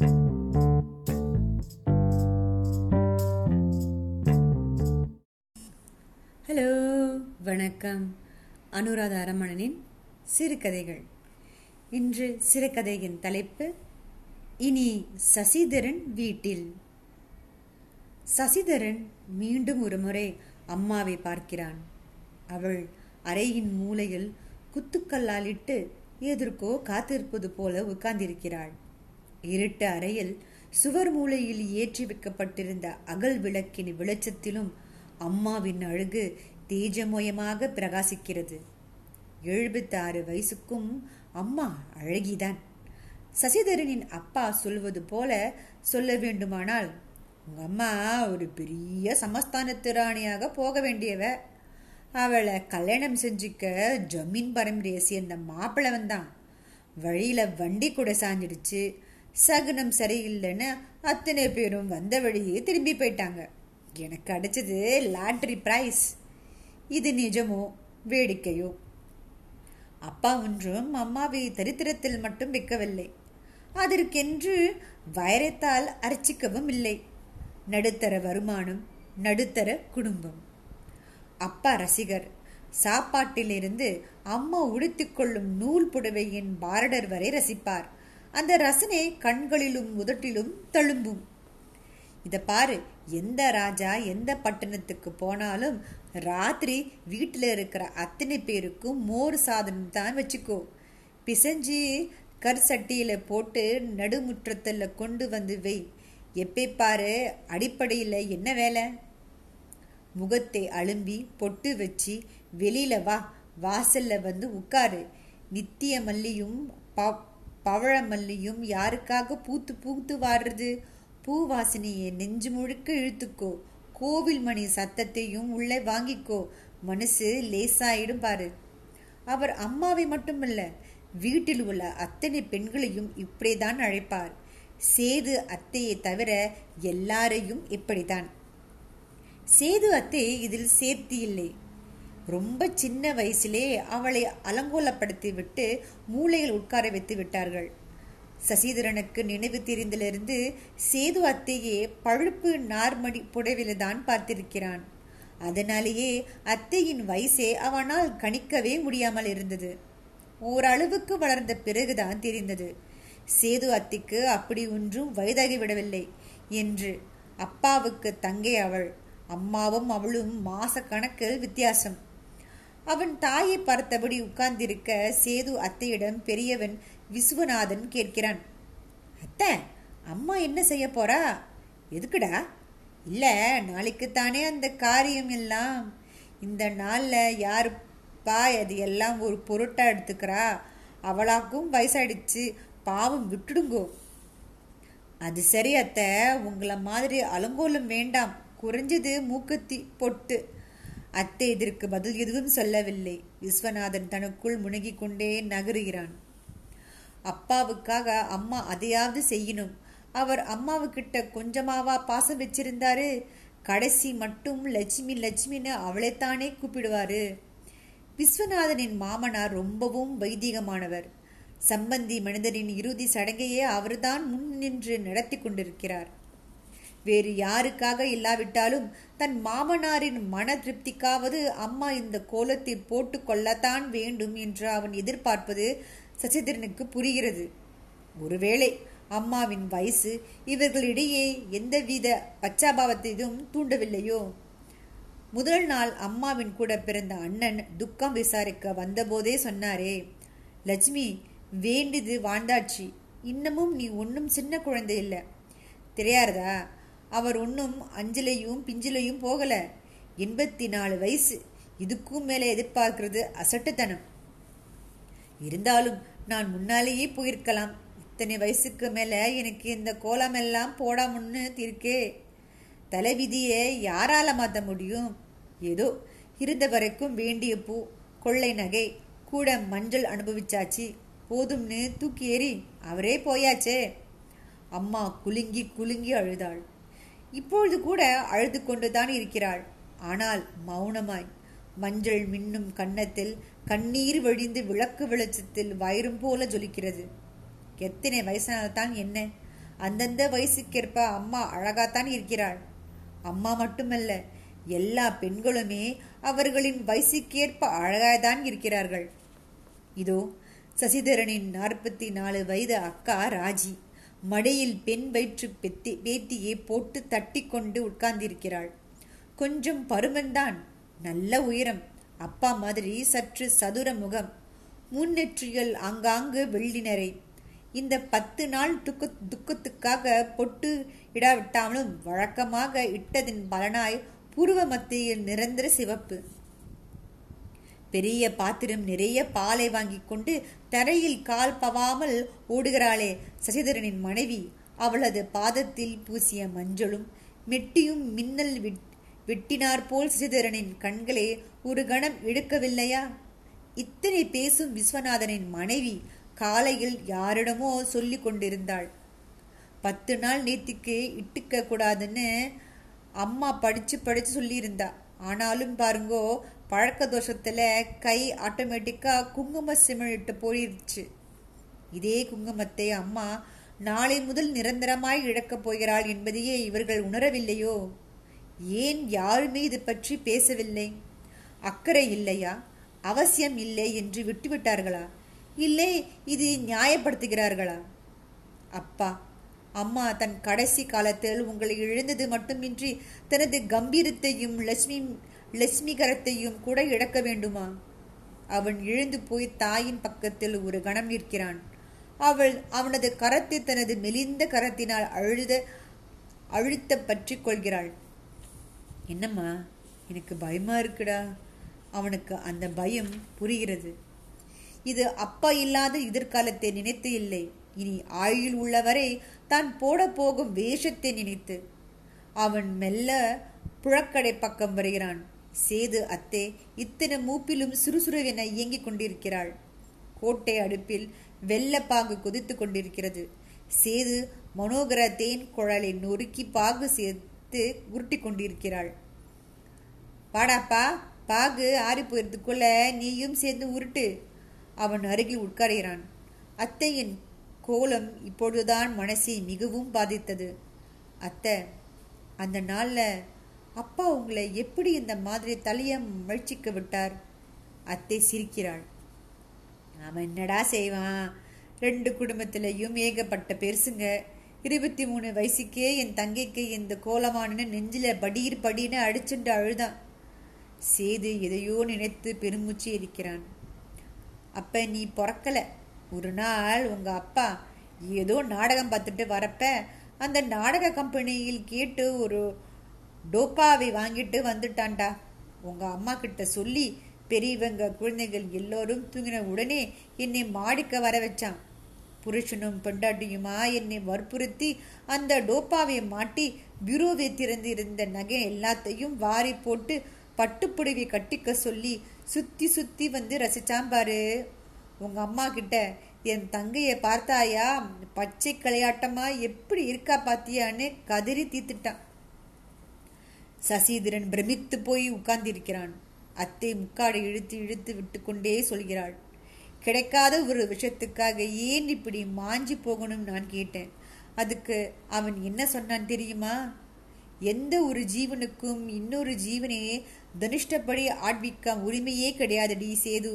Hello வணக்கம். அனுராதா அரமணனின் சிறுகதைகள். இன்று சிறுகதையின் தலைப்பு இனி சசிதரன் வீட்டில். சசிதரன் மீண்டும் ஒரு முறை அம்மாவை பார்க்கிறான். அவள் அறையின் மூலையில் குத்துக்கல்லாலிட்டு எதற்கோ காத்திருப்பது போல உட்கார்ந்திருக்கிறாள். இருட்டு அறையில் சுவர் மூலையில் ஏற்றி வைக்கப்பட்டிருந்த அகல் விளக்கின் வெளிச்சத்திலும் அம்மாவின் அழகு தேஜமயமாக பிரகாசிக்கிறது. எழுபத்தாறு வயசுக்கும் அம்மா அழகிதான். சசிதரனின் அப்பா சொல்வது போல சொல்ல வேண்டுமானால் உங்க அம்மா ஒரு பெரிய சமஸ்தானத்து ராணியாக போக வேண்டியவ. அவளை கல்யாணம் செஞ்சுக்க ஜமீன் பரம்பரையை சேர்ந்த மாப்பிள்ளவன் தான். வழியில வண்டி கூட சாஞ்சிடுச்சு. சகுனம் சரியில்லைன்னு அத்தனை பேரும் வந்த வழியே திரும்பி போயிட்டாங்க. எனக்கு அடிச்சது லாட்ரி பிரைஸ் இது நிஜமோ வேடிக்கையோ? அப்பா ஒன்றும் அம்மாவை தரித்திரத்தில் மட்டும் விற்கவில்லை அதற்கென்று வைரத்தால் அர்ச்சிக்கவும் இல்லை. நடுத்தர வருமானம் நடுத்தர குடும்பம். அப்பா ரசிகர் சாப்பாட்டிலிருந்து அம்மா உடுத்திக்கொள்ளும் நூல் புடவையின் பாரடர் வரை ரசிப்பார். அந்த ரசனை கண்களிலும் உதட்டிலும் தழும்பும். இத பாரு எந்த ராஜா எந்த பட்டணத்துக்கு போனாலும் ராத்திரி வீட்டில் இருக்கிற அத்தனை பேருக்கும் மோர் சாதனம் தான் வச்சுக்கோ. பிசைஞ்சு கருசட்டியில போட்டு நடுமுற்றத்தில் கொண்டு வந்து வை எப்பே பாரு அடிப்படையில் என்ன வேலை? முகத்தை அழும்பி பொட்டு வச்சு வெளியில வா வாசல்ல வந்து உட்காரு. நித்திய மல்லியும் பாப் பவழமல்லியும் யாருக்காக பூத்து பூத்து வாடுறது? பூ வாசனையை நெஞ்சு முழுக்க இழுத்துக்கோ. கோவில் மணி சத்தத்தையும் உள்ளே வாங்கிக்கோ. மனசு லேசாயிடும் பாரு. அவர் அம்மாவை மட்டுமல்ல வீட்டில் உள்ள அத்தனை பெண்களையும் இப்படிதான் அழைப்பார். சேது அத்தையை தவிர எல்லாரையும் இப்படித்தான் சேது அத்தை இதில் சேர்த்தி இல்லை. ரொம்ப சின்ன வயசிலே அவளை அலங்கோலப்படுத்தி விட்டு மூளையில் உட்கார வைத்து விட்டார்கள். சசிதரனுக்கு நினைவு தெரிந்திலிருந்து சேது அத்தையே பழுப்பு நார்மடி புடவில்தான் பார்த்திருக்கிறான். அதனாலேயே அத்தையின் வயசே அவனால் கணிக்கவே முடியாமல் இருந்தது. ஓரளவுக்கு வளர்ந்த பிறகுதான் தெரிந்தது. சேது அத்திக்கு அப்படி ஒன்றும் வயதாகிவிடவில்லை என்று. அப்பாவுக்கு தங்கை அவள். அம்மாவும் அவளும் மாச வித்தியாசம். அவன் தாயை பார்த்தபடி உட்கார்ந்திருக்க சேது அத்தையிடம் பெரியவன் விஸ்வநாதன் கேட்கிறான் அத்தை அம்மா என்ன செய்ய போறா? எதுக்குடா? இல்ல நாளைக்குத்தானே அந்த காரியம் எல்லாம். இந்த நாளில் யாருப்பா அது எல்லாம் ஒரு பொருட்டா எடுத்துக்கிறா? அவளாக்கும் வயசாயிடுச்சு பாவம் விட்டுடுங்கோ. அது சரி அத்தை. உங்களை மாதிரி அலங்கோலம் வேண்டாம். குறைஞ்சது மூக்குத்தி பொட்டு அத்தை இதற்கு பதில் எதுவும் சொல்லவில்லை. விஸ்வநாதன் தனக்குள் முணுகிக் கொண்டே நகருகிறான். அப்பாவுக்காக அம்மா அதையாவது செய்யணும். அவர் அம்மாவுக்கிட்ட கொஞ்சமாவா பாசம் வச்சிருந்தாரு. கடைசி மட்டும் லட்சுமி லட்சுமின்னு அவளைத்தானே கூப்பிடுவாரு. விஸ்வநாதனின் மாமனார் ரொம்பவும் வைதிகமானவர். சம்பந்தி மனிதனின் இறுதி சடங்கையே அவர்தான் முன் நின்று நடத்தி கொண்டிருக்கிறார். வேறு யாருக்காக இல்லாவிட்டாலும் தன் மாமனாரின் மன திருப்திக்காவது அம்மா இந்த கோலத்தை போட்டு கொள்ளத்தான் வேண்டும் என்று அவன் எதிர்பார்ப்பது சசிதரனுக்கு புரிகிறது. ஒருவேளை அம்மாவின் வயசு இவர்களிடையே எந்தவித பச்சாபாவத்தையும் தூண்டவில்லையோ? முதல் நாள் அம்மாவின் கூட பிறந்த அண்ணன் துக்கம் விசாரிக்க வந்தபோதே சொன்னாரே லட்சுமி வேண்டியது வாழ்ந்தாட்சி இன்னமும் நீ ஒன்றும் சின்ன குழந்தை இல்லை. தெரியாதா அவர் ஒன்றும் அஞ்சலையும் பிஞ்சிலையும் போகல. எண்பத்தி நாலு வயசு. இதுக்கும் மேலே எதிர்பார்க்கிறது அசட்டுத்தனம். இருந்தாலும் நான் முன்னாலேயே போயிருக்கலாம். இத்தனை வயசுக்கு மேலே எனக்கு இந்த கோலம் எல்லாம் போடாமன்னு இருக்கே. தலைவிதியை யாரால மாற்ற முடியும்? ஏதோ இருந்த வரைக்கும் வேண்டிய பூ கொள்ளை நகை கூட மஞ்சள் அனுபவிச்சாச்சு. போதும்னு தூக்கி ஏறி அவரே போயாச்சே. அம்மா குலுங்கி குலுங்கி அழுதாள். இப்பொழுது கூட அழுது கொண்டுதான் இருக்கிறாள். ஆனால் மௌனமாய் மஞ்சள் மின்னும் கன்னத்தில் கண்ணீர் வழிந்து விளக்கு வெளிச்சத்தில் வயிறும் போல ஜொலிக்கிறது. எத்தனை வயசானால்தான் என்ன? அந்தந்த வயசுக்கேற்ப அம்மா அழகாத்தான் இருக்கிறாள். அம்மா மட்டுமல்ல எல்லா பெண்களுமே அவர்களின் வயசுக்கேற்ப அழகாய்தான் இருக்கிறார்கள். இதோ சசிதரனின் நாற்பத்தி நாலு வயது அக்கா ராஜி. மடையில் பெண் வயிற்று பெத்தி பேத்தியை போட்டு தட்டி கொண்டு உட்கார்ந்திருக்கிறாள். கொஞ்சம் பருமன்தான். நல்ல உயரம். அப்பா மாதிரி சற்று சதுர முகம். முன்னெற்றிகள் ஆங்காங்கு வெள்ளினரை. இந்த பத்து நாள் துக்க துக்கத்துக்காக பொட்டு இடாவிட்டாலும் வழக்கமாக இட்டதின் பலனாய் பூர்வ மத்தியில் நிரந்தர சிவப்பு. பெரிய பாத்திரம் நிறைய பாலை வாங்கி கொண்டு தரையில் கால் பவாமல் ஓடுகிறாளே சசிதரனின் மனைவி. அவளது பாதத்தில் பூசிய மஞ்சளும் மெட்டியும் மின்னல் வெட்டினார் போல் சசிதரனின் கண்களே ஒரு கணம் எடுக்கவில்லையா இத்தனை பேசும் விஸ்வநாதனின் மனைவி காலையில் யாரிடமோ சொல்லி கொண்டிருந்தாள். பத்து நாள் நேத்திக்கு இட்டுக்க கூடாதுன்னு அம்மா படிச்சு படிச்சு சொல்லியிருந்தா. ஆனாலும் பாருங்கோ பழக்க தோஷத்தில் கை ஆட்டோமேட்டிக்காக குங்கும சிமிழிட்டு போயிடுச்சு இதே குங்குமத்தை அம்மா நாளை முதல் நிரந்தரமாய் இழக்கப் போகிறாள் என்பதையே இவர்கள் உணரவில்லையோ? ஏன் யாருமே இது பற்றி பேசவில்லை? அக்கறை இல்லையா? அவசியம் இல்லை என்று விட்டுவிட்டார்களா? இல்லை இது நியாயப்படுத்துகிறார்களா? அப்பா அம்மா தன் கடைசி காலத்தில் உங்களை இழந்தது மட்டுமின்றி தனது கம்பீரத்தையும் லட்சுமி லட்சுமிகரத்தையும் கூட இழக்க வேண்டுமா? அவன் எழுந்து போய் தாயின் பக்கத்தில் ஒரு கணம் நிற்கிறான். அவள் அவனது கரத்தை தனது மெலிந்த கரத்தினால் அழுத அழுத்த பற்றி கொள்கிறாள். என்னம்மா எனக்கு பயமா இருக்குடா. அவனுக்கு அந்த பயம் புரிகிறது. இது அப்பா இல்லாத எதிர்காலத்தை நினைத்து இல்லை. இனி ஆயுள் உள்ளவரை தான் போட போகும் வேஷத்தை நினைத்து. அவன் மெல்ல புழக்கடை பக்கம் வருகிறான். சேது அத்தே இத்தனை மூப்பிலும் சுறுசுறுவென இயங்கிக் கொண்டிருக்கிறாள். கோட்டை அடுப்பில் வெள்ளப்பாகு கொதித்து கொண்டிருக்கிறது. சேது மனோகர தேன் குழலை நொறுக்கி பாகு சேர்த்து உருட்டி கொண்டிருக்கிறாள். பாடாப்பா பாகு ஆறி போயிறதுக்குள்ள நீயும் சேர்ந்து உருட்டு அவன் அருகில் உட்காருகிறான். அத்தையின் கோலம் இப்பொழுதுதான் மனசை மிகவும் பாதித்தது. அத்தை அந்த நாளில் அப்பா உங்களை எப்படி இந்த மாதிரி தலைய மழிச்சிக்க விட்டார்? அத்தை சிரிக்கிறாள். அவன் என்னடா செய்வான்? ரெண்டு குடும்பத்திலையும் ஏகப்பட்ட பெருசுங்க. இருபத்தி மூணு வயசுக்கே என் தங்கைக்கு இந்த கோலமானு நெஞ்சில படீர் படின்னு அடிச்சுட்டு அழுதான். சேது எதையோ நினைத்து பெருமூச்சு இருக்கிறான் அப்ப நீ பிறக்கல. ஒரு நாள் உங்க அப்பா ஏதோ நாடகம் பார்த்துட்டு வரப்ப அந்த நாடக கம்பெனியில் கேட்டு ஒரு டோப்பாவை வாங்கிட்டு வந்துட்டான்டா. உங்க அம்மா கிட்ட சொல்லி பெரியவங்க குழந்தைகள் எல்லோரும் தூங்கின உடனே என்னை மாடிக்க வர வச்சான். புருஷனும் பெண்டாட்டியுமா என்னை வற்புறுத்தி அந்த டோப்பாவை மாட்டி பியூரோவை திறந்து இருந்த நகை எல்லாத்தையும் வாரி போட்டு பட்டுப்புடவை கட்டிக்க சொல்லி சுத்தி சுத்தி வந்து ரசிச்சான் பாரு. உங்க அம்மா கிட்ட என் தங்கையை பார்த்தாயா? பச்சை கலையாட்டமாக எப்படி இருக்கா பாத்தியான்னு கதறி தீத்துட்டான். சசிதரன் பிரமித்து போய் உட்கார்ந்திருக்கிறான். அத்தை முக்காடை இழுத்து இழுத்து விட்டு கொண்டே சொல்கிறாள் கிடைக்காத ஒரு விஷயத்துக்காக ஏன் இப்படி மாஞ்சி போகணும் நான் கேட்டேன். அதுக்கு அவன் என்ன சொன்னான் தெரியுமா? எந்த ஒரு ஜீவனுக்கும் இன்னொரு ஜீவனே தனிஷ்டப்படி ஆட்விக்க உரிமையே கிடையாதடி சேது.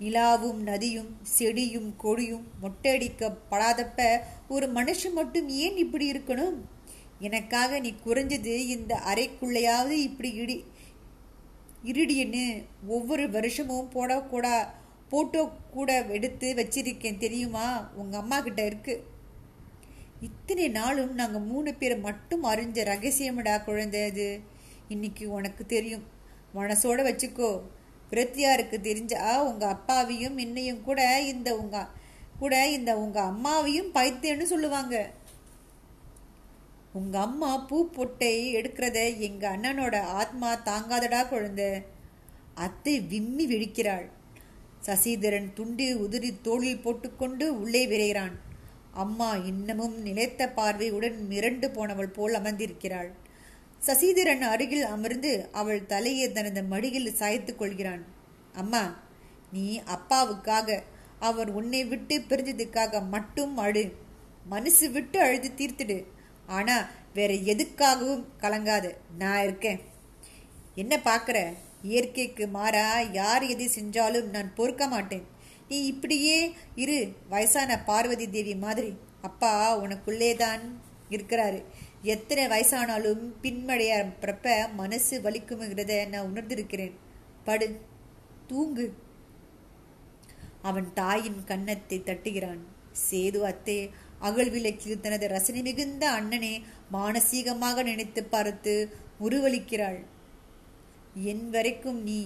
நிலாவும் நதியும் செடியும் கொடியும் மொட்டையடிக்கப்படாதப்ப ஒரு மனுஷன் மட்டும் ஏன் இப்படி இருக்கணும்? எனக்காக நீ குறைஞ்சது இந்த அறைக்குள்ளையாவது இப்படி இடி இருடின்னு ஒவ்வொரு வருஷமும் போடக்கூடா போட்டோ கூட எடுத்து வச்சிருக்கேன் தெரியுமா? உங்கள் அம்மா கிட்ட இருக்கு. இத்தனை நாளும் நாங்கள் மூணு பேர் மட்டும் அறிஞ்ச ரகசியமடா குழந்தை அது. இன்னைக்கு உனக்கு தெரியும். மனசோட வச்சுக்கோ. பிரத்தியாருக்கு தெரிஞ்சா உங்கள் அப்பாவையும் என்னையும் கூட இந்த உங்க கூட இந்த உங்கள் அம்மாவையும் பைத்தியன்னு சொல்லுவாங்க. உங்கள் அம்மா பூ பொட்டை எடுக்கிறத எங்கள் அண்ணனோட ஆத்மா தாங்காதடா குழந்தை. அத்தை விம்மி விழிக்கிறாள். சசிதரன் துண்டி உதிரி தோளில் போட்டுக்கொண்டு உள்ளே விரைகிறான். அம்மா இன்னமும் நிலைத்த பார்வையுடன் மிரண்டு போனவள் போல் அமர்ந்திருக்கிறாள். சசிதரன் அருகில் அமர்ந்து அவள் தலையை தனது மடியில் சாய்த்து கொள்கிறான். அம்மா நீ அப்பாவுக்காக அவர் உன்னை விட்டு பிரிஞ்சதுக்காக மட்டும் அழு. மனசு விட்டு அழுது தீர்த்துடு. ஆனால் வேற எதுக்காகவும் கலங்காது. நான் இருக்கேன். என்ன பார்க்குற? இயற்கைக்கு மாறா யார் எது செஞ்சாலும் நான் பொறுக்க மாட்டேன். நீ இப்படியே இரு வயசான பார்வதி தேவி மாதிரி. அப்பா உனக்குள்ளே தான் இருக்கிறாரு. எத்தனை வயசானாலும் பின்மழைய பிறப்ப மனசு வலிக்கும்ங்கிறத நான் உணர்ந்திருக்கிறேன். படு தூங்கு. அவன் தாயின் கன்னத்தை தட்டுகிறான். சேது அத்தே அகல் விளக்கில் தனது ரசனை மிகுந்த அண்ணனை மானசீகமாக நினைத்து பார்த்து உருவளிக்கிறாள் என் வரைக்கும் நீ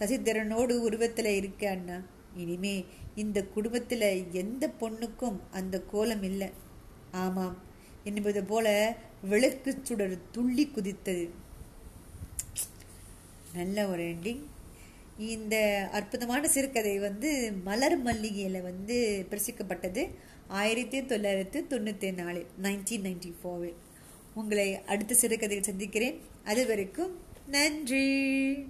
சசிதரனோடு உருவத்தில் இருக்க அண்ணா. இனிமே இந்த குடும்பத்தில் எந்த பொண்ணுக்கும் அந்த கோலம் இல்லை. ஆமாம் என்பது போல விளக்கு சுடர் துள்ளி குதித்தது. நல்ல ஒரு எண்டிங் இந்த அற்புதமான சிறுகதை வந்து மலர் மல்லிகையில் வந்து பிரசிக்கப்பட்டது. ஆயிரத்தி தொள்ளாயிரத்து தொண்ணூற்றி நாலு நைன்டீன் நைன்டி ஃபோரில் உங்களை அடுத்த சிறுகதையில் சந்திக்கிறேன். அது வரைக்கும் நன்றி.